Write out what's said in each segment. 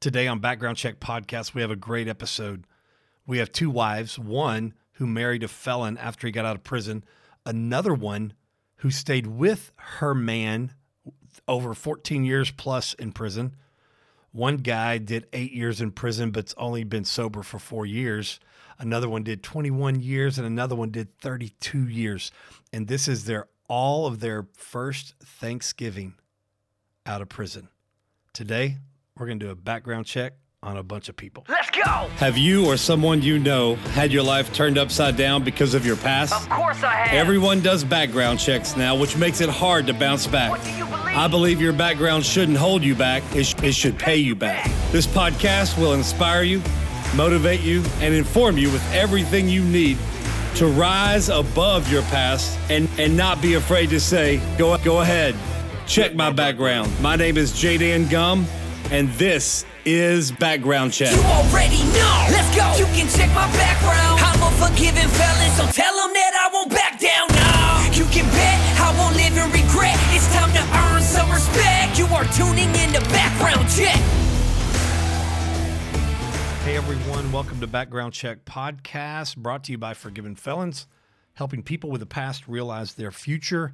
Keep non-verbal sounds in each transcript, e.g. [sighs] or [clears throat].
Today on Background Check Podcast, we have a great episode. We have two wives one who married a felon after he got out of prison, another one who stayed with her man over 14 years plus in prison. One guy did eight years in prison, but's only been sober for four years. Another one did 21 years, and another one did 32 years. And this is their all of their first Thanksgiving out of prison. Today, we're going to do a background check on a bunch of people. Let's go! Have you or someone you know had your life turned upside down because of your past? Of course I have. Everyone does background checks now, which makes it hard to bounce back. What do you believe? I believe your background shouldn't hold you back, it, sh- it should pay you back. This podcast will inspire you, motivate you, and inform you with everything you need to rise above your past and, and not be afraid to say, go, go ahead, check my background. My name is Jadan Gum, and this is Background Check. You already know. Let's go. You can check my background. I'm a forgiving felon, so tell them that I won't back down. No. You can bet I won't live in regret. It's time to earn some respect. You are tuning in to Background Check. Hey everyone, welcome to Background Check Podcast, brought to you by Forgiven Felons, helping people with a past realize their future.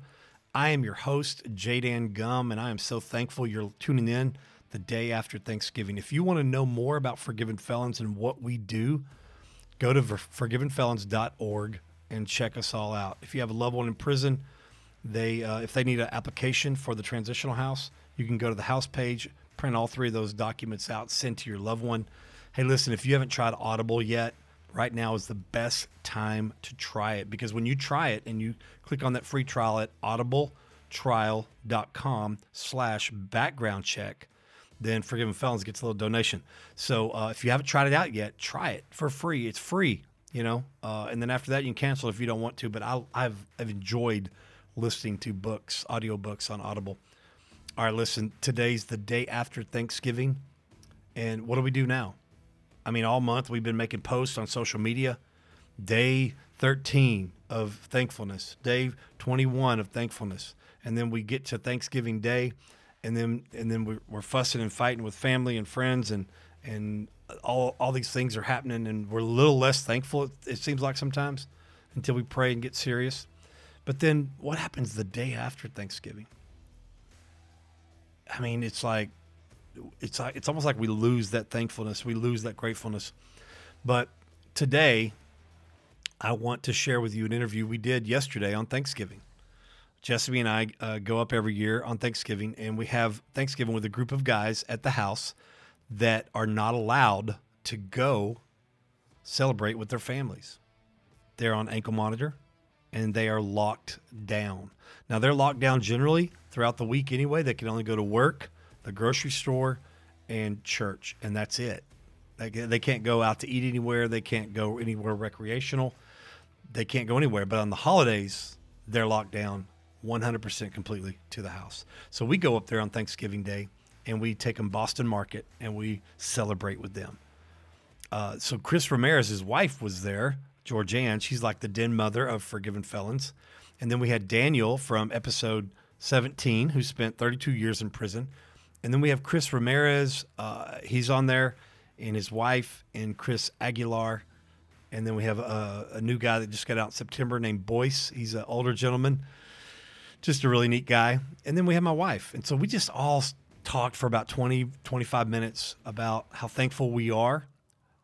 I am your host, Jadan Gum, and I am so thankful you're tuning in the day after Thanksgiving. If you want to know more about Forgiven Felons and what we do, go to forgivenfelons.org and check us all out. If you have a loved one in prison, they uh, if they need an application for the transitional house, you can go to the house page, print all three of those documents out, send to your loved one. Hey, listen, if you haven't tried Audible yet, right now is the best time to try it because when you try it and you click on that free trial at audibletrial.com slash background check, then Forgiven Felons gets a little donation. So uh, if you haven't tried it out yet, try it for free. It's free, you know. Uh, and then after that, you can cancel if you don't want to. But I, I've I've enjoyed listening to books, audiobooks on Audible. All right, listen. Today's the day after Thanksgiving, and what do we do now? I mean, all month we've been making posts on social media. Day 13 of thankfulness, day 21 of thankfulness, and then we get to Thanksgiving Day, and then and then we're, we're fussing and fighting with family and friends, and and all all these things are happening, and we're a little less thankful. It, seems like sometimes until we pray and get serious. But then what happens the day after Thanksgiving? I mean, it's like it's like it's almost like we lose that thankfulness, we lose that gratefulness. But today, I want to share with you an interview we did yesterday on Thanksgiving. Jesse and I uh, go up every year on Thanksgiving, and we have Thanksgiving with a group of guys at the house that are not allowed to go celebrate with their families. They're on ankle monitor and they are locked down. Now, they're locked down generally throughout the week anyway. They can only go to work, the grocery store, and church, and that's it. They can't go out to eat anywhere. They can't go anywhere recreational. They can't go anywhere. But on the holidays, they're locked down 100% completely to the house. So we go up there on Thanksgiving Day and we take them Boston Market and we celebrate with them. Uh, so Chris Ramirez, his wife, was there. Georgianne, she's like the den mother of Forgiven Felons. And then we had Daniel from episode 17, who spent 32 years in prison. And then we have Chris Ramirez. Uh, he's on there, and his wife, and Chris Aguilar. And then we have a, a new guy that just got out in September named Boyce. He's an older gentleman, just a really neat guy. And then we have my wife. And so we just all talked for about 20, 25 minutes about how thankful we are,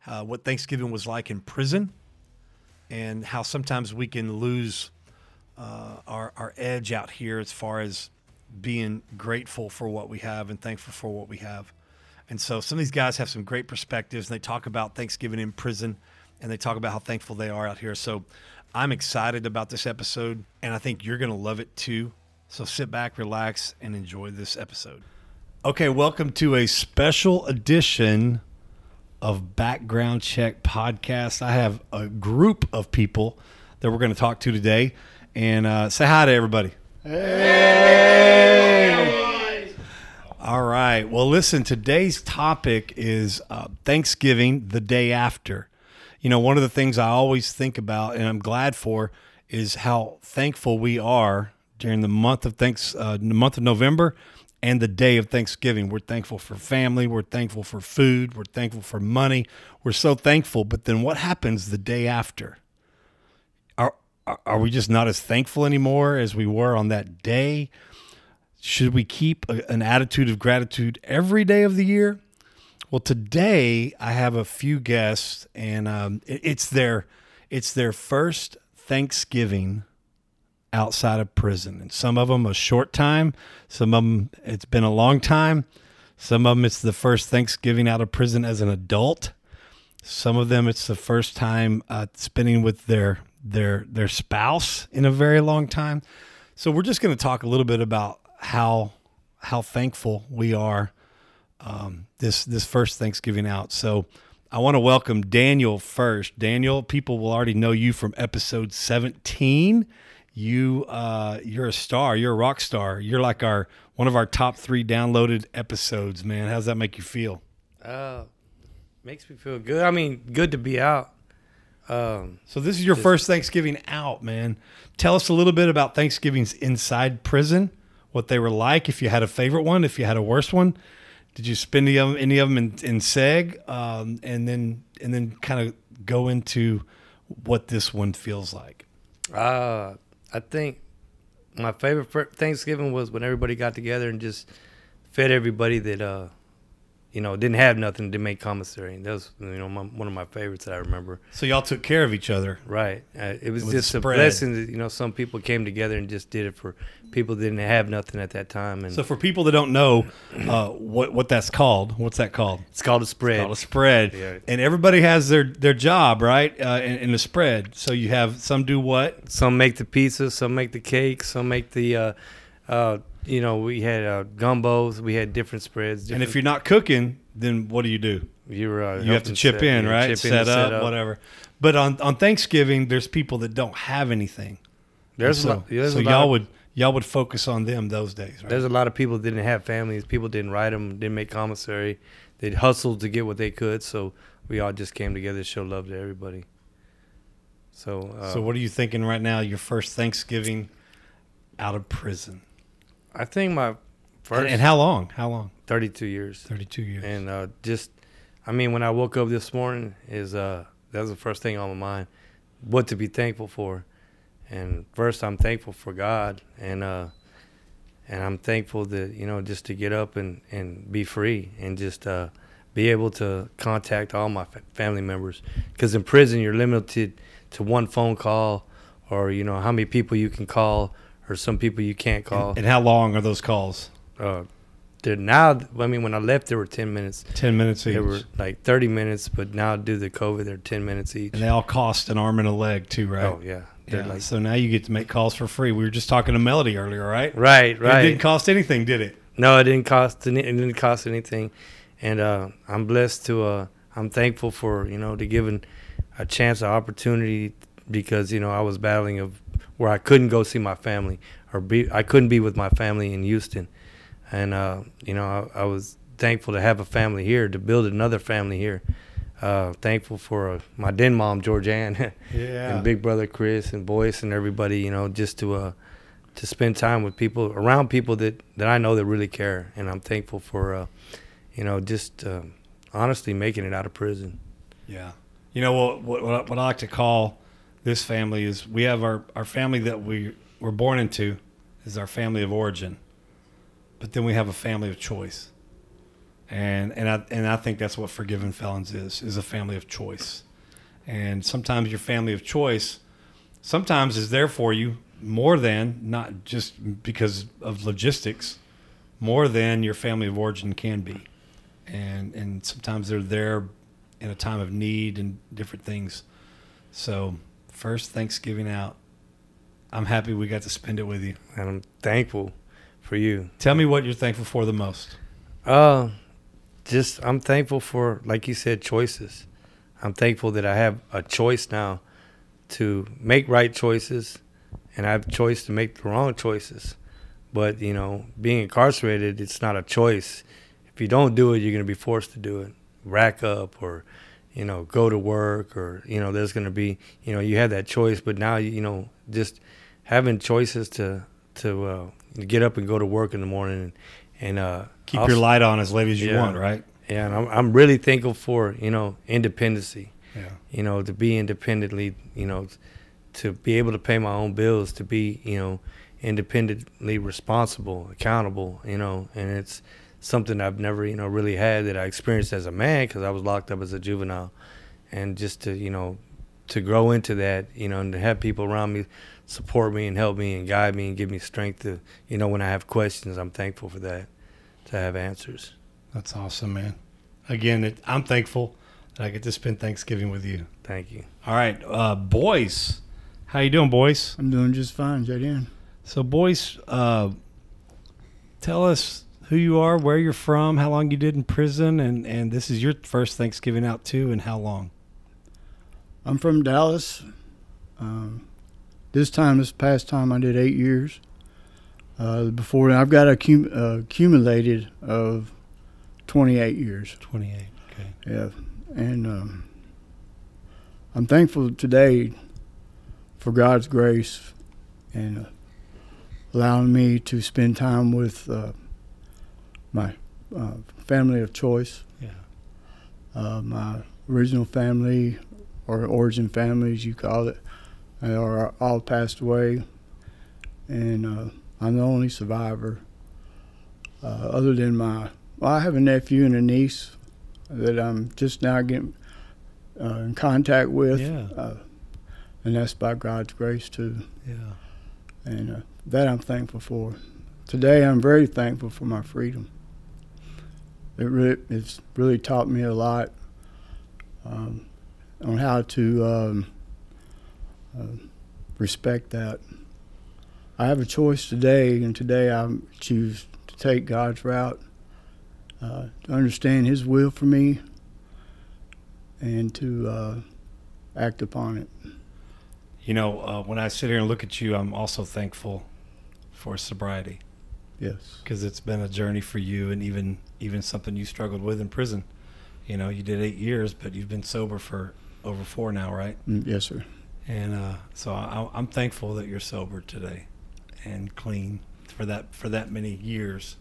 uh, what Thanksgiving was like in prison, and how sometimes we can lose uh, our, our edge out here as far as being grateful for what we have and thankful for what we have. And so some of these guys have some great perspectives and they talk about Thanksgiving in prison and they talk about how thankful they are out here. So I'm excited about this episode and I think you're going to love it too. So sit back, relax, and enjoy this episode. Okay, welcome to a special edition of Background Check Podcast. I have a group of people that we're going to talk to today and uh, say hi to everybody. Hey! All right. Well, listen, today's topic is uh, Thanksgiving the day after. You know, one of the things I always think about and I'm glad for is how thankful we are during the month of thanks uh, the month of November and the day of Thanksgiving. We're thankful for family. We're thankful for food. We're thankful for money. We're so thankful. But then what happens the day after? Are, are, we just not as thankful anymore as we were on that day? Should we keep a, an attitude of gratitude every day of the year? Well, today I have a few guests, and um, it- it's their it's their first Thanksgiving outside of prison, and some of them a short time, some of them it's been a long time, some of them it's the first Thanksgiving out of prison as an adult, some of them it's the first time uh, spending with their their their spouse in a very long time. So we're just going to talk a little bit about how how thankful we are um, this this first Thanksgiving out. So I want to welcome Daniel first. Daniel, people will already know you from episode 17. You uh, you're a star. You're a rock star. You're like our one of our top three downloaded episodes, man. how does that make you feel? Uh, makes me feel good. I mean, good to be out. Um, So this is your first Thanksgiving out, man. Tell us a little bit about Thanksgivings inside prison, what they were like. If you had a favorite one, if you had a worse one, did you spend any of them, any of them in, in Seg, um, and then and then kind of go into what this one feels like. uh, I think my favorite Thanksgiving was when everybody got together and just fed everybody that uh, you know, didn't have nothing to make commissary. That was you know my, one of my favorites that I remember. So y'all took care of each other. Right. Uh, it was just a blessing that you know some people came together and just did it for people that didn't have nothing at that time. And So for people that don't know uh, what what that's called, what's that called? it's called a spread. It's called a spread. Yeah. And everybody has their their job, right? Uh, in, in the spread. So you have some do what? Some make the pizza, some make the cake, some make the, uh, uh, you know, we had uh, gumbos, we had different spreads. And if you're not cooking, then what do you do? you're, uh, You have to chip set- in, right? chip set, in up, and whatever. But on on Thanksgiving, there's people that don't have anything. There's so, lot, there's so y'all of- would y'all would focus on them those days, right? There's a lot of people that didn't have families. People didn't write them, didn't make commissary. They hustled to get what they could. So we all just came together to show love to everybody. So, uh, so what are you thinking right now? Your first Thanksgiving out of prison, I think my first and, and how long? How long? 32 years. Thirty-two years. And uh, just, I mean, when I woke up this morning, is uh, that was the first thing on my mind, what to be thankful for. And first, I'm thankful for God, and uh, and I'm thankful that you know just to get up and and be free, and just uh, be able to contact all my fa- family members. Because in prison, you're limited to one phone call, or you know how many people you can call, or some people you can't call. and how long are those calls? uh, they're now, I mean, when I left, there were 10 minutes. Ten minutes each. They were like 30 minutes, but now due to COVID, they're 10 minutes each. and they all cost an arm and a leg too, right? Oh yeah, they're Yeah, like so now you get to make calls for free. We were just talking to Melody earlier, right? right, right. It didn't cost anything, did it? no, it didn't cost. It didn't cost anything, and uh, I'm blessed to. Uh, I'm thankful for you know to given a chance, an opportunity, because you know I was battling of where I couldn't go see my family or be. I couldn't be with my family in Houston, and uh, you know I, I was thankful to have a family here to build another family here. Uh, thankful for uh, my den mom Georgianne. [laughs] Yeah. and Big Brother Chris and Boyce and everybody, you know, just to uh, to spend time with people around people that, that I know that really care, and I'm thankful for, uh, you know, just uh, honestly making it out of prison. Yeah. You know what, what what I- what I like to call this family is we have our our family that we were born into is our family of origin, but then we have a family of choice, and and I and I think that's what forgiven felons is is a family of choice, and sometimes your family of choice, sometimes is there for you more than not just because of logistics, more than your family of origin can be, and and sometimes they're there in a time of need and different things. So, first Thanksgiving out, I'm happy we got to spend it with you. And I'm thankful for you. Tell me what you're thankful for the most. Uh, just I'm thankful for, like you said, choices. I'm thankful that I have a choice now to make right choices, and I have a choice to make the wrong choices. But you know, being incarcerated, it's not a choice. If you don't do it, you're gonna be forced to do it. Rack up, or you know, go to work, or you know, there's gonna be, you know, you have that choice. But now, you know, just having choices to to uh, get up and go to work in the morning and, and uh, Keep also- your light on as late as you Yeah. want, right? Yeah, and I'm I'm really thankful for you know independency. Yeah. You know, to be independently, you know, to be able to pay my own bills, to be you know independently responsible, accountable. You know, and it's something I've never you know really had that I experienced as a man because I was locked up as a juvenile, and just to you know to grow into that, you know, and to have people around me support me and help me and guide me and give me strength to you know when I have questions, I'm thankful for that to have answers. That's awesome, man. Again, it, I'm thankful that I get to spend Thanksgiving with you. Thank you. All right, uh, Boyce, how you doing, Boyce? I'm doing just fine, Jaden. So, Boyce, uh, tell us who you are, where you're from, how long you did in prison, and and this is your first Thanksgiving out too, and how long? I'm from Dallas. Um, this time, this past time, I did eight years. Uh, before I've got a cum- uh, accumulated of 28 years. Twenty eight. Okay. Yeah, and um, I'm thankful today for God's grace and uh, allowing me to spend time with uh, my uh, family of choice. Yeah. uh, my original family or origin family, as you call it, they are all passed away, and uh, I'm the only survivor. Uh, other than my, well, I have a nephew and a niece that I'm just now getting uh, in contact with, Yeah. uh, and that's by God's grace too, Yeah. and uh, that I'm thankful for. Today, I'm very thankful for my freedom. It really, it's really taught me a lot um, on how to um, uh, respect that. I have a choice today, and today I choose to take God's route, uh, to understand His will for me, and to uh, act upon it. You know, uh, when I sit here and look at you, I'm also thankful for sobriety Yes. because it's been a journey for you, and even even something you struggled with in prison. You know, you did eight years, but you've been sober for over four now, right? Mm, Yes, sir. And uh, so I, I'm thankful that you're sober today and clean for that for that many years.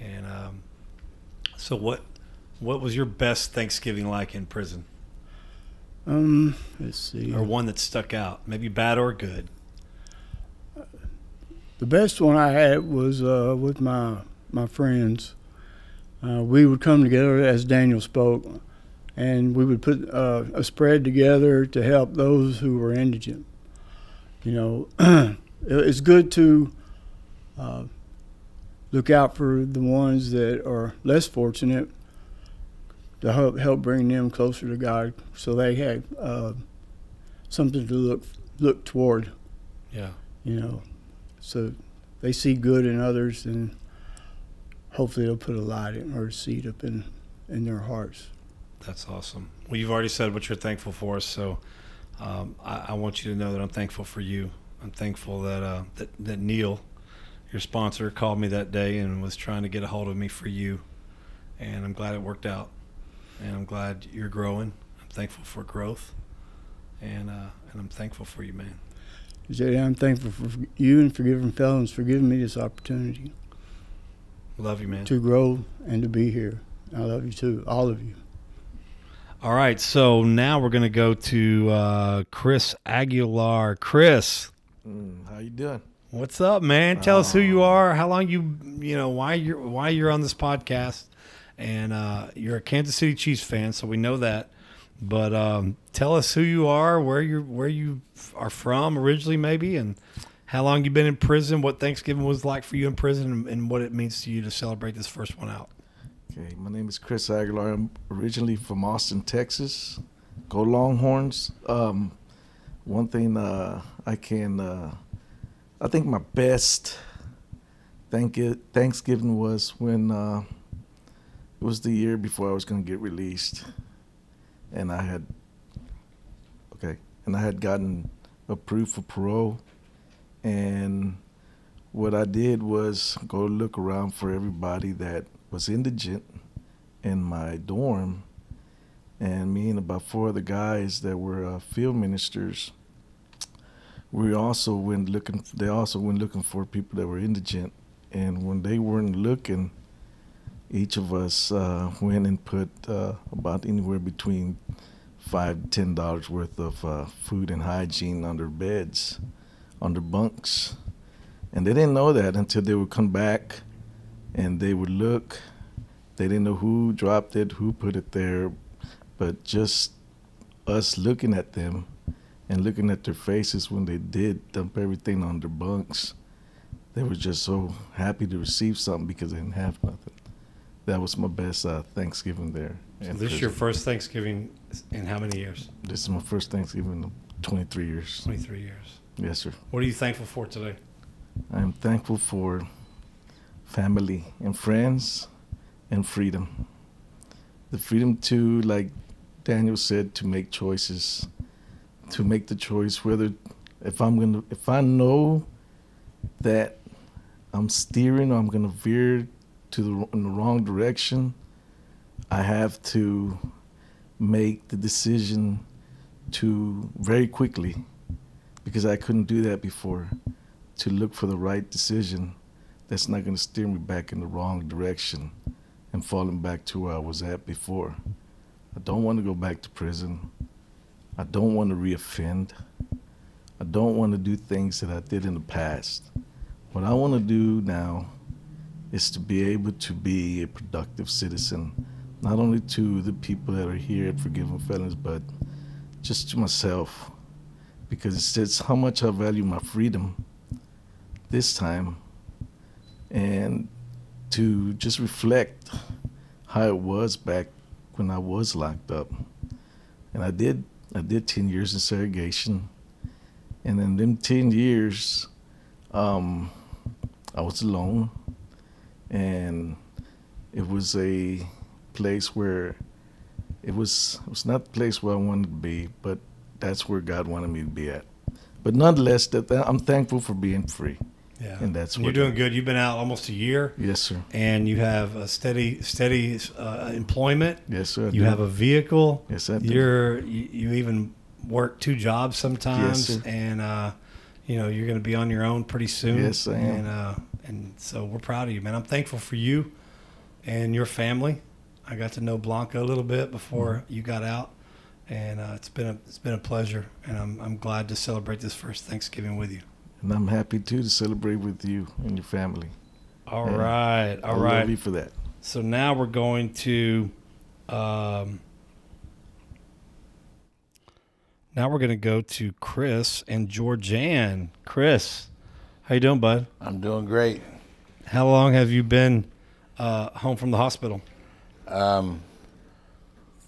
And um, so, what what was your best Thanksgiving like in prison, Um, let's see. or one that stuck out, maybe bad or good? The best one I had was uh, with my my friends. Uh, we would come together as Daniel spoke, and we would put uh, a spread together to help those who were indigent. You know, [clears throat] it's good to uh, look out for the ones that are less fortunate to help help bring them closer to God, so they have uh, something to look look toward Yeah, you know, so they see good in others, and hopefully they'll put a light in or a seed up in in their hearts. that's awesome. Well, you've already said what you're thankful for, so um, I, I want you to know that I'm thankful for you. I'm thankful that uh, that that Neil, your sponsor, called me that day and was trying to get a hold of me for you, and I'm glad it worked out. And I'm glad you're growing. I'm thankful for growth, and uh, and I'm thankful for you, man. Jay, I'm thankful for you and Forgiven Felons for giving me this opportunity Love you, man. to grow and to be here. I love you too, all of you. All right, so now we're gonna go to uh, Chris Aguilar. Chris, Mm, how you doing? what's up, man? Tell us who you are, how long you, you know, why you're why you're on this podcast, and uh, you're a Kansas City Chiefs fan, so we know that. But um, tell us who you are, where you where you are from originally, maybe, and how long you've been in prison, what Thanksgiving was like for you in prison, and, and what it means to you to celebrate this first one out. Okay, my name is Chris Aguilar. I'm originally from Austin, Texas. Go Longhorns. Um, one thing uh, I can, uh, I think my best thank Thanksgiving was when uh, it was the year before I was going to get released, and I had, okay, and I had gotten approved for parole, and what I did was go look around for everybody that was indigent in my dorm, and me and about four other guys that were uh, field ministers. We also went looking. They also went looking for people that were indigent, and when they weren't looking, each of us uh, went and put uh, about anywhere between five to ten dollars worth of uh, food and hygiene under beds, under bunks, and they didn't know that until they would come back, and they would look. They didn't know who dropped it, who put it there, but just us looking at them and looking at their faces when they did dump everything on their bunks, they were just so happy to receive something because they didn't have nothing. That was my best uh, Thanksgiving there. So this is your first Thanksgiving in how many years? This is my first Thanksgiving in 23 years. 23 years. Yes, sir. What are you thankful for today? I am thankful for family and friends and freedom. The freedom to, like Daniel said, to make choices, to make the choice whether if I'm gonna if I know that I'm steering or I'm gonna veer to the in the wrong direction, I have to make the decision to very quickly because I couldn't do that before to look for the right decision that's not going to steer me back in the wrong direction and falling back to where I was at before. I don't want to go back to prison. I don't want to reoffend. I don't want to do things that I did in the past. What I want to do now is to be able to be a productive citizen, not only to the people that are here at Forgiven Felons, but just to myself because it says how much I value my freedom this time and to just reflect how it was back when I was locked up. And I did I did 10 years in segregation. And in them 10 years, um, I was alone. And it was a place where it was it was not the place where I wanted to be, but that's where God wanted me to be at. But nonetheless, that, that I'm thankful for being free. Yeah. And that's you're doing good. You've been out almost a year Yes, sir. and you have a steady steady uh, employment. Yes, sir. I You do. have a vehicle. Yes, I do. You're you, you even work two jobs sometimes, Yes, and uh, you know you're going to be on your own pretty soon. Yes, I am. And uh, and so we're proud of you, man. I'm thankful for you and your family. I got to know Blanca a little bit before Mm-hmm. you got out, and uh, it's been a it's been a pleasure, and I'm I'm glad to celebrate this first Thanksgiving with you. And I'm happy too to celebrate with you and your family. All Yeah. right, all I right. love you for that. So now we're going to, um, now we're going to go to Chris and Georgianne. Chris, how you doing, bud? I'm doing great. How long have you been uh, home from the hospital? Um,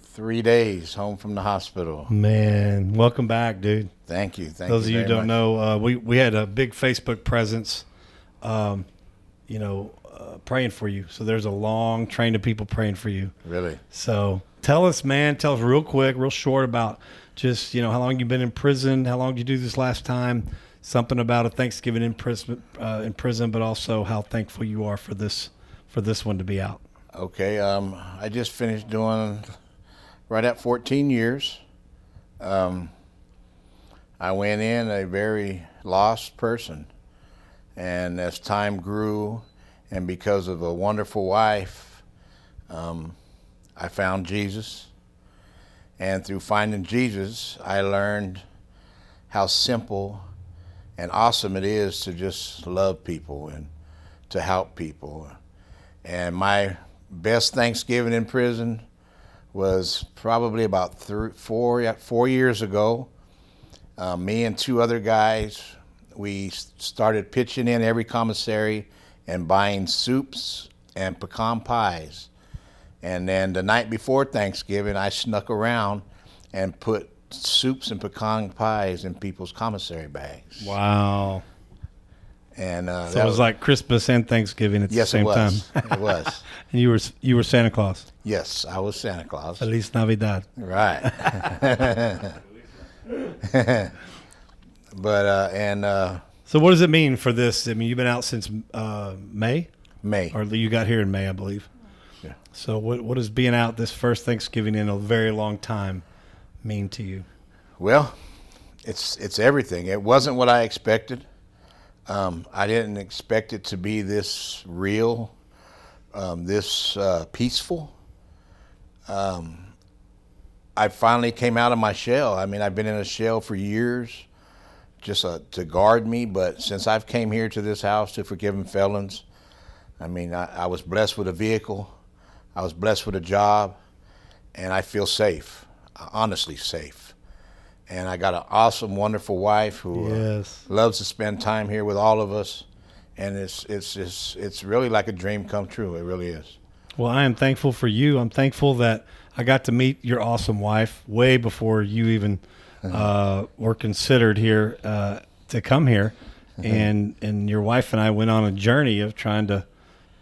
three days home from the hospital. Man, welcome back, dude. Thank you. Thank Those you of you don't much. know, uh, we we had a big Facebook presence, um, you know, uh, praying for you. So there's a long train of people praying for you. Really? So tell us, man, tell us real quick, real short about just, you know, how long you've been in prison, how long did you do this last time, something about a Thanksgiving in prison, uh, in prison, but also how thankful you are for this, for this one to be out. Okay. Um, I just finished doing right at 14 years. Um, I went in a very lost person, and as time grew, and because of a wonderful wife, um, I found Jesus. And through finding Jesus, I learned how simple and awesome it is to just love people and to help people. And my best Thanksgiving in prison was probably about three, four, four years ago. Uh, me and two other guys, we started pitching in every commissary and buying soups and pecan pies. And then the night before Thanksgiving, I snuck around and put soups and pecan pies in people's commissary bags. Wow. And uh, So that it was like Christmas and Thanksgiving at yes, the same [laughs] it was. time. it was. and you were, you were Santa Claus. Yes, I was Santa Claus. Feliz Navidad. Right. [laughs] but uh, and uh, So what does it mean for this? I mean, you've been out since uh, May, May. or you got here in May, I believe. Yeah. So what what does being out this first Thanksgiving in a very long time mean to you? Well, it's it's everything. It wasn't what I expected. Um, I didn't expect it to be this real. um, this uh, peaceful. Um, I finally came out of my shell. I mean, I've been in a shell for years, just uh, to guard me. But since I've came here to this house to forgiven felons, I mean, I, I was blessed with a vehicle, I was blessed with a job, and I feel safe, honestly safe. And I got an awesome, wonderful wife who uh, loves to spend time here with all of us, and it's it's it's it's really like a dream come true. It really is. Well, I am thankful for you. I'm thankful that I got to meet your awesome wife way before you even uh, were considered here uh, to come here, and and your wife and I went on a journey of trying to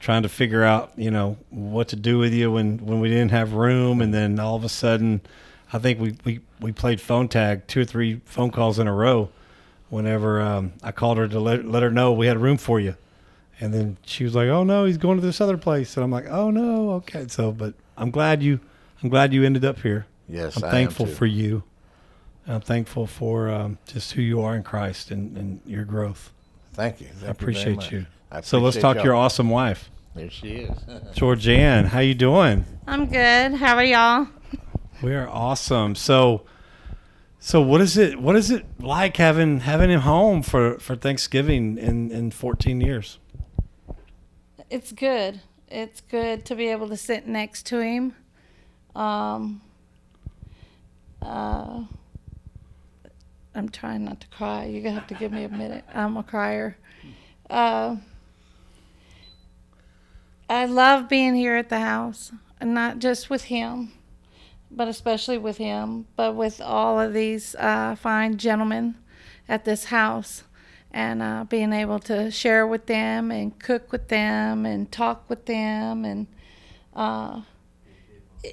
trying to figure out you know what to do with you when when we didn't have room, and then all of a sudden, I think we we we played phone tag two or three phone calls in a row. Whenever um, I called her to let, let her know we had room for you, and then she was like, "Oh no, he's going to this other place." And I'm like, "Oh no, okay." So, but I'm glad you, I'm glad you ended up here. Yes, I'm I am thankful too. for you. I'm thankful for um, just who you are in Christ and, and your growth. Thank you. Thank I you very appreciate much. you. I so let's talk y'all. your awesome wife, There she is. [laughs] Georgianne. How you doing? I'm good. How are y'all? We are awesome. So, so what is it? What is it like having having him home for for Thanksgiving in in 14 years? It's good. It's good to be able to sit next to him. Um, uh, I'm trying not to cry. You're gonna have to give me a minute. I'm a crier. Uh, I love being here at the house, and not just with him, but especially with him, but with all of these uh, fine gentlemen at this house, and uh, being able to share with them and cook with them and talk with them, and uh,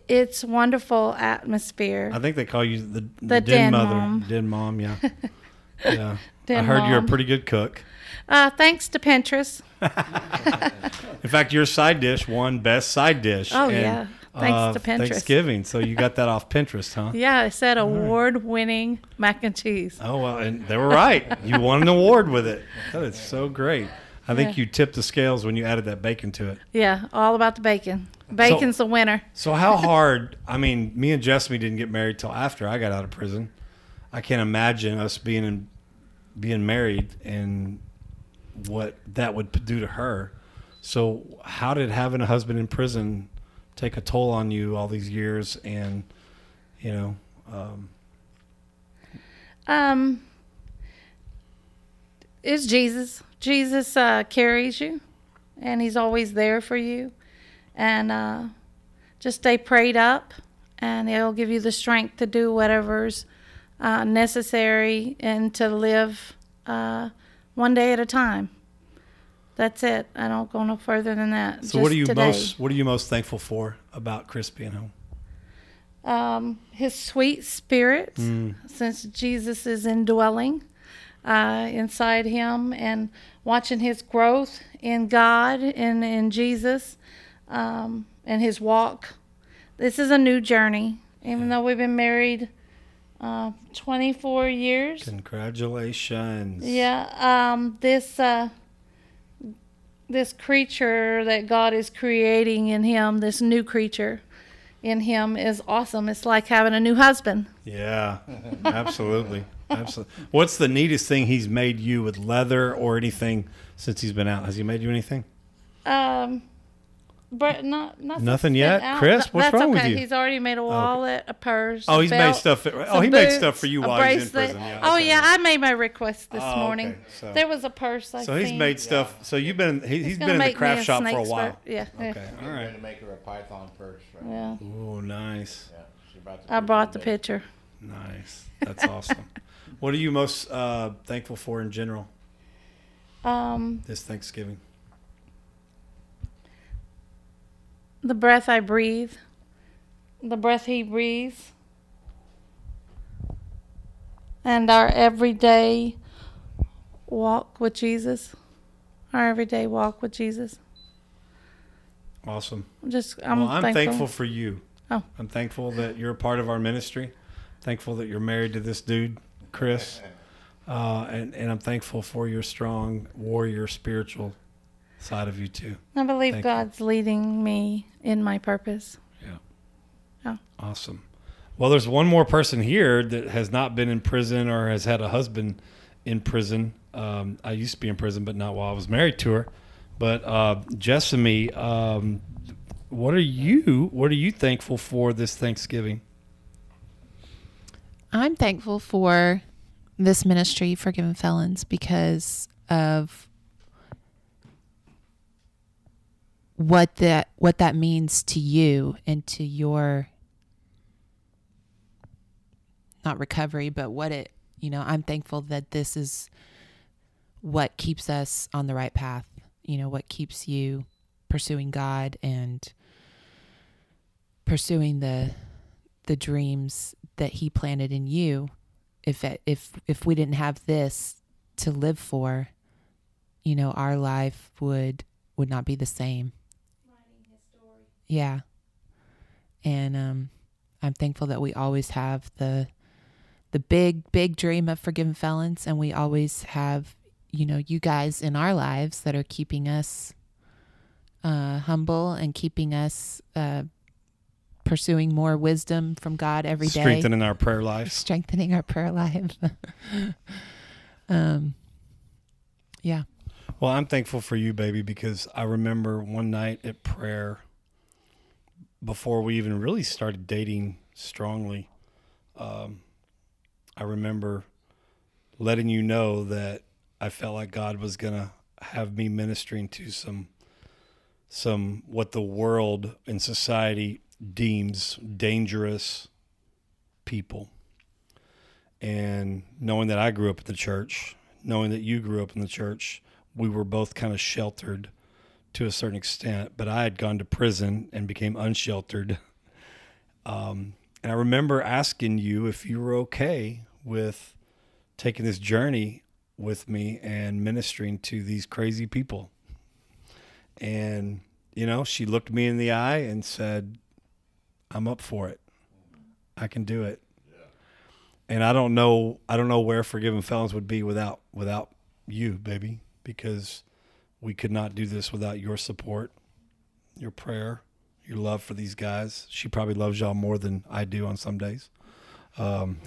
it's wonderful atmosphere. I think they call you the, the, The den, den mother, mom. den mom. Yeah, [laughs] yeah. I Den heard you're a pretty good cook. Uh, thanks to Pinterest. [laughs] In fact, your side dish won best side dish. Oh, yeah. Thanks to Pinterest. Thanksgiving, so you got that off Pinterest, huh? [laughs] Yeah, I said award-winning mac and cheese. Oh well, and they were right. You won an award with it. That is so great. I think Yeah. you tipped the scales when you added that bacon to it. Yeah, all about the bacon. Bacon's the winner. So how [laughs] hard? I mean, me and Jessamy didn't get married till after I got out of prison. I can't imagine us being in, being married and what that would do to her. So how did having a husband in prison take a toll on you all these years? And you know, um, Um, it's Jesus. Jesus uh, carries you, and He's always there for you. And uh, just stay prayed up, and He'll give you the strength to do whatever's uh, necessary and to live uh, one day at a time. That's it. I don't go no further than that. so what are you today. most what are you most thankful for about Chris being home? um, his sweet spirit, Mm. since Jesus is indwelling uh, inside him, and watching his growth in God and in Jesus, um, and his walk. This is a new journey, even though we've been married uh, 24 years. Congratulations. Yeah, um, this uh, this creature that God is creating in him, this new creature in him, is awesome. It's like having a new husband. Yeah, absolutely. Absolutely. What's the neatest thing he's made you with leather or anything since he's been out? Has he made you anything? Um, but not nothing. Nothing yet? out. Chris, what's That's wrong with okay. you? He's already made a wallet, a purse. Oh, a he's made belt, stuff. Oh, some he made stuff for you a while he's in prison. Yeah, oh okay. yeah, I made my request this Oh, morning. okay. So- There was a purse. I So he's seen. made stuff. So you've been he, he's gonna been in the craft shop for a while. expert. Yeah. yeah. Okay, all right. to make her a python purse. Right? Yeah. Oh, nice, Yeah, brought I brought the picture. nice. That's awesome. [laughs] What are you most uh, thankful for in general Um, this Thanksgiving? The breath I breathe, the breath he breathes, and our everyday walk with Jesus. Our everyday walk with Jesus. Awesome. Just I'm, well, I'm thankful. thankful for you. Oh. I'm thankful that you're a part of our ministry. Thankful that you're married to this dude, Chris. [laughs] Uh, and, and I'm thankful for your strong warrior spiritual side of you too. I believe Thank you. God's leading me in my purpose. Yeah. Oh. Awesome. Well, there's one more person here that has not been in prison or has had a husband in prison. Um, I used to be in prison, but not while I was married to her. But uh, Jessamy, um, what are you? What are you thankful for this Thanksgiving? I'm thankful for this ministry, Forgiven Felons, because of what that what that means to you and to your not recovery, but what it you know, I'm thankful that this is what keeps us on the right path. You know, what keeps you pursuing God and pursuing the the dreams that he planted in you if if if we didn't have this to live for you know our life would would not be the same yeah and um i'm thankful that we always have the the big big dream of forgiven felons and we always have you know you guys in our lives that are keeping us uh humble and keeping us uh pursuing more wisdom from God every day, Strengthening our prayer life. strengthening our prayer life. [laughs] um, yeah, Well, I'm thankful for you, baby, because I remember one night at prayer before we even really started dating strongly. Um, I remember letting you know that I felt like God was gonna have me ministering to some some what the world and society deems dangerous people. And knowing that I grew up in the church, knowing that you grew up in the church, we were both kind of sheltered to a certain extent. But I had gone to prison and became unsheltered. Um, and I remember asking you if you were okay with taking this journey with me and ministering to these crazy people. And, you know, she looked me in the eye and said, I'm up for it. I can do it. And I don't know I don't know where Forgiven Felons would be without without you, baby, because we could not do this without your support, your prayer, your love for these guys. She probably loves y'all more than I do on some days. Um,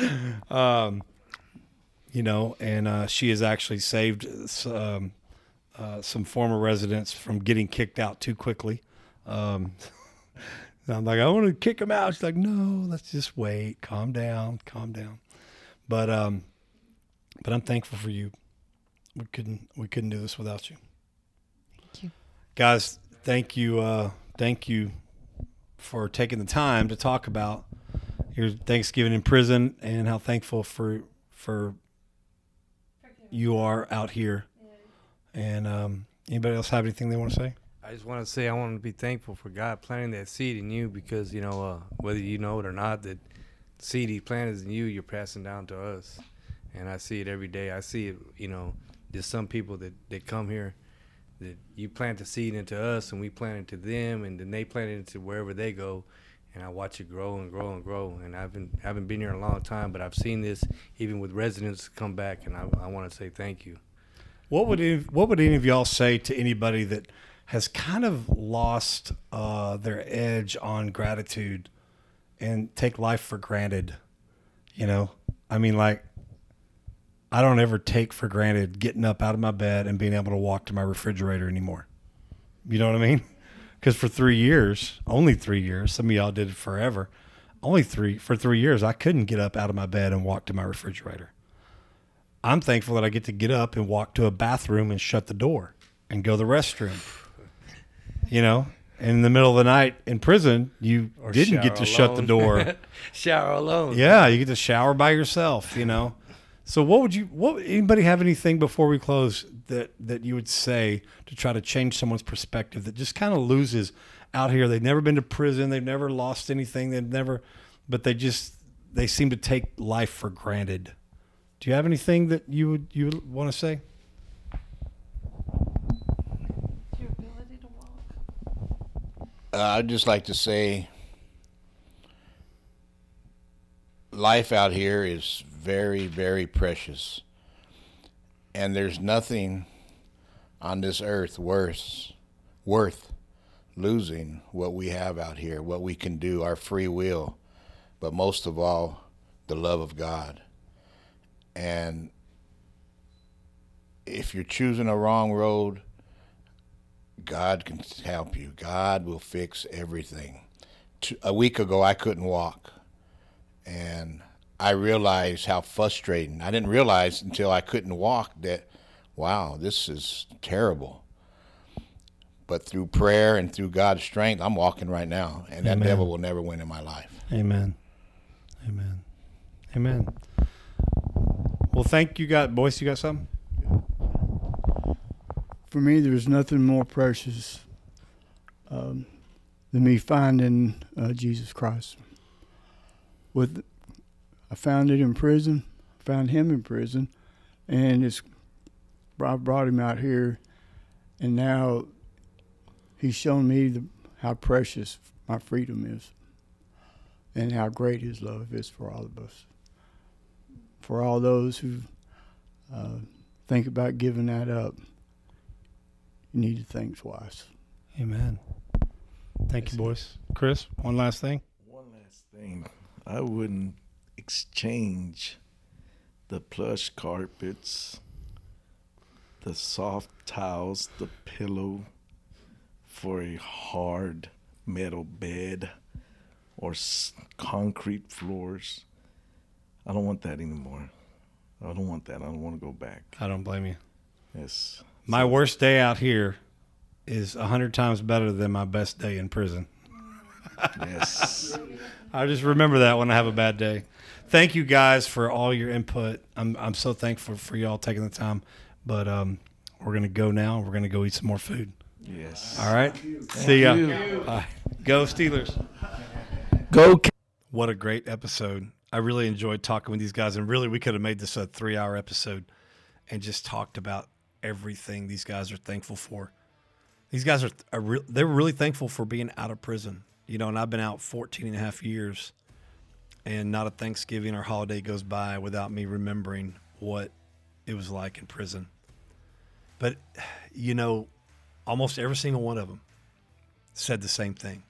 [laughs] um, you know, and uh, she has actually saved um, uh, some former residents from getting kicked out too quickly. Um, [laughs] I'm like, I want to kick him out. She's like, no, let's just wait. Calm down, calm down. But um, but I'm thankful for you. We couldn't we couldn't do this without you. Thank you. Guys, thank you, uh, thank you for taking the time to talk about your Thanksgiving in prison and how thankful for for you are out here. And um, anybody else have anything they want to say? I just want to say I want to be thankful for God planting that seed in you because you know uh, whether you know it or not that seed He planted in you you're passing down to us, and I see it every day. I see it. You know, there's some people that that come here that you plant the seed into us and we plant it to them, and then they plant it into wherever they go, and I watch it grow and grow and grow. And I've been I haven't been here a long time, but I've seen this even with residents come back, and I, I want to say thank you. What would any, what would any of y'all say to anybody that has kind of lost uh, their edge on gratitude and take life for granted? You know, I mean, like I don't ever take for granted getting up out of my bed and being able to walk to my refrigerator anymore. You know what I mean? [laughs] Because for three years, only three years, some of y'all did it forever. Only three for three years, I couldn't get up out of my bed and walk to my refrigerator. I'm thankful that I get to get up and walk to a bathroom and shut the door and go to the restroom. [sighs] You know, and in the middle of the night in prison, you Or didn't get to shower shut the door. [laughs] Shower alone. yeah, you get to shower by yourself. You know. So what would you? What anybody have anything before we close that that you would say to try to change someone's perspective that just kind of loses out here? They've never been to prison. They've never lost anything. They've never, but they just they seem to take life for granted. Do you have anything that you would you would want to say? Your ability to walk. Uh, I'd just like to say life out here is very, very precious. And there's nothing on this earth worth worth losing what we have out here, what we can do, our free will, but most of all, the love of God. And if you're choosing a wrong road, God can help you. God will fix everything. A week ago, I couldn't walk, and I realized how frustrating. I didn't realize until I couldn't walk that, wow, this is terrible. But through prayer and through God's strength, I'm walking right now, and that Amen. devil will never win in my life. Amen. Amen. Amen. Well, thank you, God. Boyce, You got something? For me, there's nothing more precious um, than me finding uh, Jesus Christ. With, I found it in prison, found him in prison, and it's I brought him out here, and now he's shown me the, how precious my freedom is, and how great his love is for all of us. For all those who uh, think about giving that up, you need to think twice. Amen. Thank you, Boyce. Chris, one last thing. One last thing. I wouldn't exchange the plush carpets, the soft towels, the pillow for a hard metal bed or s- concrete floors. I don't want that anymore. I don't want that. I don't want to go back. I don't blame you. Yes. My worst day out here is a hundred times better than my best day in prison. Yes. I just remember that when I have a bad day. Thank you guys for all your input. I'm I'm so thankful for y'all taking the time. But um, we're gonna go now. We're gonna go eat some more food. yes. All right. See ya. you. Bye. Go Steelers. Go. What a great episode. I really enjoyed talking with these guys. And really, we could have made this a three hour episode and just talked about everything these guys are thankful for. These guys are, are re- they're really thankful for being out of prison. You know, and I've been out 14 and a half years, and not a Thanksgiving or holiday goes by without me remembering what it was like in prison. But, you know, almost every single one of them said the same thing.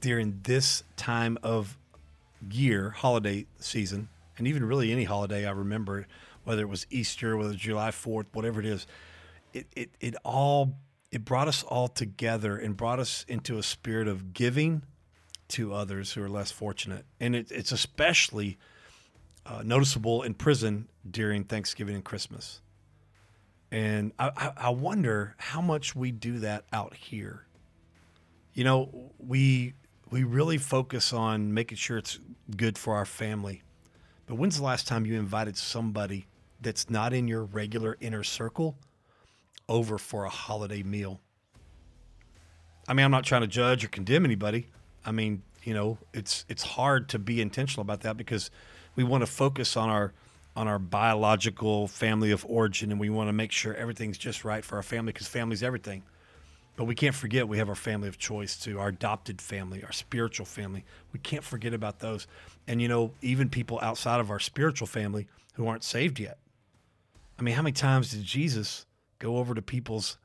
During this time of year, holiday season, and even really any holiday I remember, whether it was Easter, whether it was July 4th, whatever it is, it, it, it all it brought us all together and brought us into a spirit of giving to others who are less fortunate. And it, it's especially uh, noticeable in prison during Thanksgiving and Christmas. And I, I, wonder how much we do that out here. You know, we we really focus on making sure it's good for our family. But when's the last time you invited somebody that's not in your regular inner circle over for a holiday meal? I mean, I'm not trying to judge or condemn anybody. I mean, you know, it's it's hard to be intentional about that because we want to focus on our on our biological family of origin and we want to make sure everything's just right for our family because family's everything. But we can't forget we have our family of choice too, our adopted family, our spiritual family. We can't forget about those. And you know, even people outside of our spiritual family who aren't saved yet. I mean, how many times did Jesus go over to people's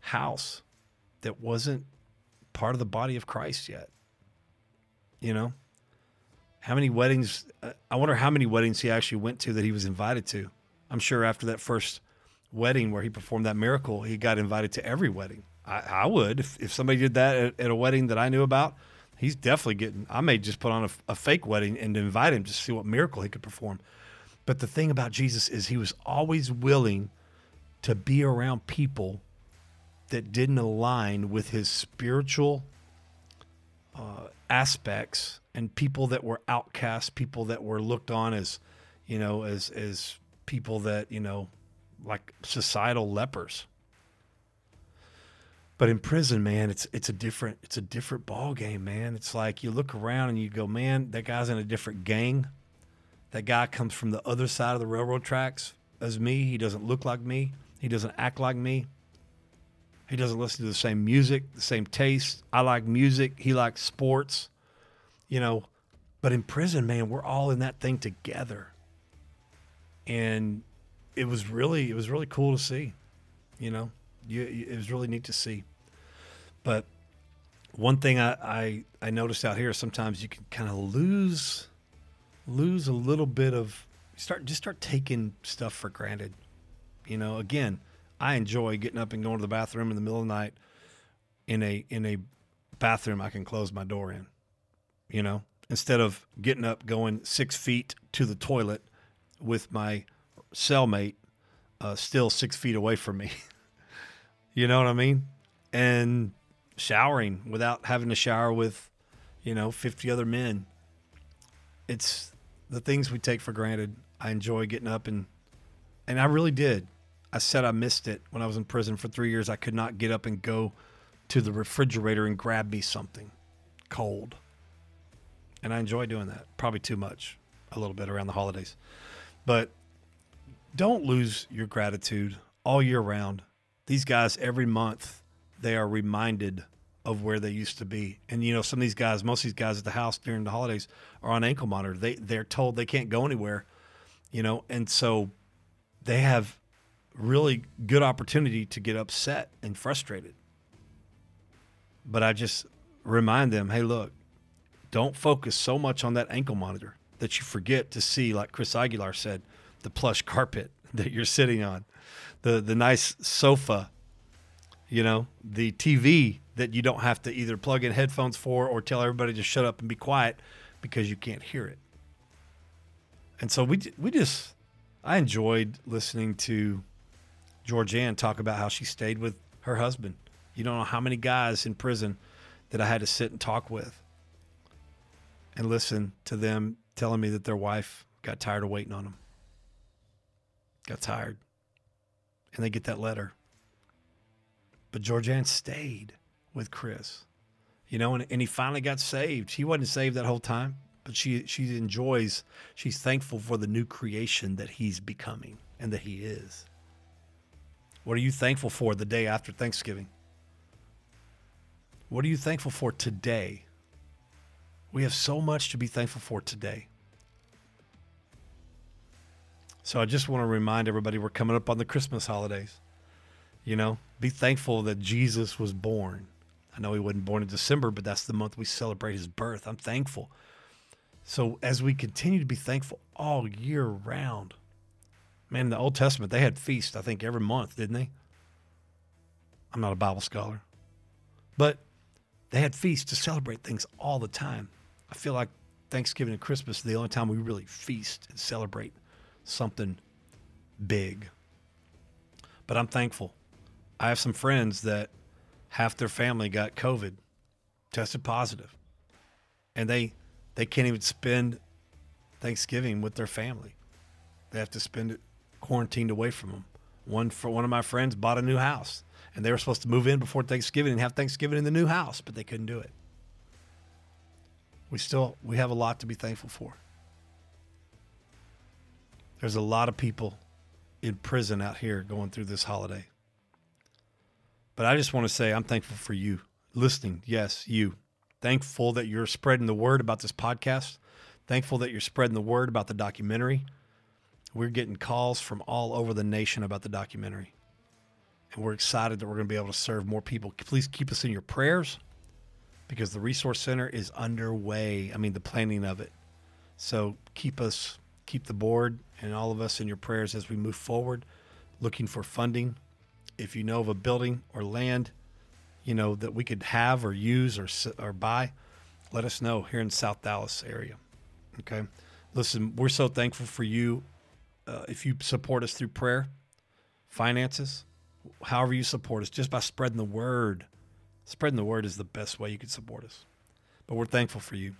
house that wasn't part of the body of Christ yet? You know? How many weddings uh, I wonder how many weddings he actually went to that he was invited to. I'm sure after that first wedding where he performed that miracle, he got invited to every wedding. I, I would if, if somebody did that at, at a wedding that I knew about. He's definitely getting. I may just put on a, a fake wedding and invite him to see what miracle he could perform. But the thing about Jesus is he was always willing to be around people that didn't align with his spiritual uh, aspects and people that were outcasts, people that were looked on as, you know, as as people that you know, like societal lepers. But in prison, man, it's it's a different it's a different ball game, man. It's like you look around and you go, man, that guy's in a different gang. That guy comes from the other side of the railroad tracks as me. He doesn't look like me. He doesn't act like me. He doesn't listen to the same music, the same taste. I like music. He likes sports. You know, but in prison, man, we're all in that thing together. And it was really it was really cool to see, you know. You, it was really neat to see. But one thing I, I I noticed out here sometimes you can kind of lose lose a little bit of start just start taking stuff for granted. You know, again, I enjoy getting up and going to the bathroom in the middle of the night in a in a bathroom I can close my door in. You know, instead of getting up going six feet to the toilet with my cellmate uh, still six feet away from me. [laughs] you know what I mean? And showering without having to shower with, you know, 50 other men. It's the things we take for granted. I enjoy getting up and, and I really did. I said I missed it when I was in prison for three years. I could not get up and go to the refrigerator and grab me something cold. And I enjoy doing that. Probably too much, a little bit around the holidays. But don't lose your gratitude all year round. These guys, every month, they are reminded of where they used to be. And you know, some of these guys, most of these guys at the house during the holidays are on ankle monitor. They they're told they can't go anywhere, you know, and so they have really good opportunity to get upset and frustrated. But I just remind them, hey, look, don't focus so much on that ankle monitor that you forget to see, like Chris Aguilar said, the plush carpet [laughs] that you're sitting on, the the nice sofa, you know, the TV that you don't have to either plug in headphones for or tell everybody to shut up and be quiet because you can't hear it. And so we we just I enjoyed listening to Georgianne talk about how she stayed with her husband. You don't know how many guys in prison that I had to sit and talk with and listen to them telling me that their wife got tired of waiting on them. Got tired. And they get that letter. But Georgianne stayed with Chris. You know, and, and he finally got saved. He wasn't saved that whole time, but she she enjoys, she's thankful for the new creation that he's becoming and that he is. What are you thankful for the day after Thanksgiving? What are you thankful for today? We have so much to be thankful for today. So I just want to remind everybody we're coming up on the Christmas holidays. You know, be thankful that Jesus was born. I know he wasn't born in December, but that's the month we celebrate his birth. I'm thankful. So as we continue to be thankful all year round, man, in the Old Testament, they had feasts, I think, every month, didn't they? I'm not a Bible scholar, but they had feasts to celebrate things all the time. I feel like Thanksgiving and Christmas are the only time we really feast and celebrate something big. But I'm thankful. I have some friends that half their family got COVID, tested positive, and they they can't even spend Thanksgiving with their family. They have to spend it quarantined away from them. One for one of my friends bought a new house, and they were supposed to move in before Thanksgiving and have Thanksgiving in the new house, but they couldn't do it. We still we have a lot to be thankful for. There's a lot of people in prison out here going through this holiday. But I just want to say I'm thankful for you listening. Yes, you. Thankful that you're spreading the word about this podcast. Thankful that you're spreading the word about the documentary. We're getting calls from all over the nation about the documentary. And we're excited that we're going to be able to serve more people. Please keep us in your prayers because the resource center is underway. I mean, the planning of it. So keep us, keep the board and all of us in your prayers as we move forward, looking for funding. If you know of a building or land, you know that we could have or use or or buy, let us know here in South Dallas area. Okay, listen, we're so thankful for you. Uh, if you support us through prayer, finances, however you support us, just by spreading the word. Spreading the word is the best way you can support us. But we're thankful for you,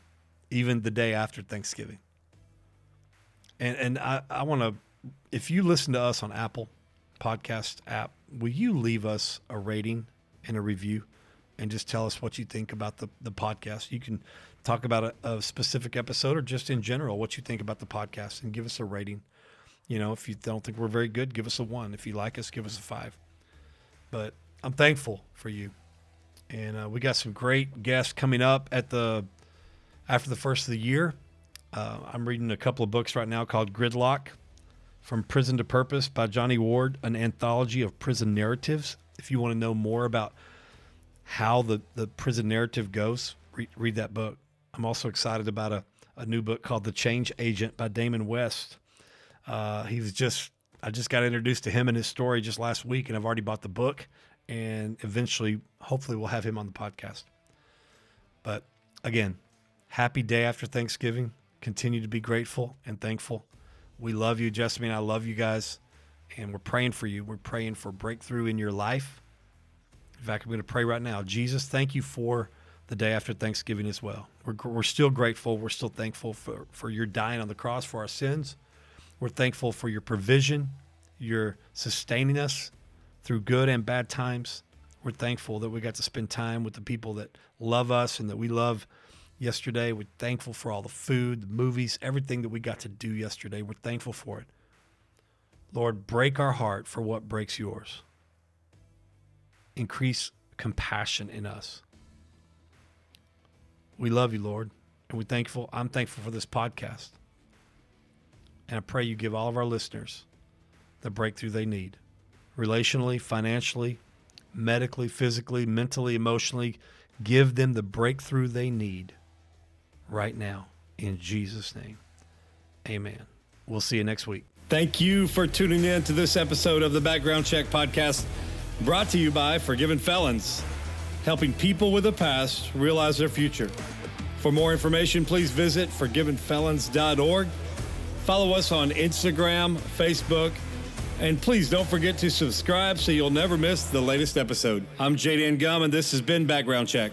even the day after Thanksgiving. And and I, I want to, if you listen to us on Apple Podcast app, will you leave us a rating and a review, and just tell us what you think about the the podcast? You can talk about a, a specific episode or just in general what you think about the podcast, and give us a rating. You know, if you don't think we're very good, give us a one. If you like us, give us a five. But I'm thankful for you, and uh, we got some great guests coming up at the after the first of the year. Uh, I'm reading a couple of books right now called Gridlock From Prison to Purpose by Johnny Ward, an anthology of prison narratives. If you want to know more about how the, the prison narrative goes, read, read that book. I'm also excited about a, a new book called The Change Agent by Damon West. Uh, he was just, I just got introduced to him and his story just last week, and I've already bought the book. And eventually, hopefully, we'll have him on the podcast. But again, happy day after Thanksgiving. Continue to be grateful and thankful. We love you, Jessamine. I love you guys. And we're praying for you. We're praying for breakthrough in your life. In fact, I'm going to pray right now. Jesus, thank you for the day after Thanksgiving as well. We're, we're still grateful. We're still thankful for, for your dying on the cross for our sins. We're thankful for your provision, your sustaining us through good and bad times. We're thankful that we got to spend time with the people that love us and that we love yesterday. We're thankful for all the food, the movies, everything that we got to do yesterday. We're thankful for it. Lord, break our heart for what breaks yours. Increase compassion in us. We love you, Lord, and we're thankful. I'm thankful for this podcast. And I pray you give all of our listeners the breakthrough they need relationally, financially, medically, physically, mentally, emotionally. Give them the breakthrough they need right now. In Jesus' name, amen. We'll see you next week. Thank you for tuning in to this episode of the Background Check Podcast, brought to you by Forgiven Felons, helping people with a past realize their future. For more information, please visit forgivenfelons.org. Follow us on Instagram, Facebook, and please don't forget to subscribe so you'll never miss the latest episode. I'm Jaden Gum, and this has been Background Check.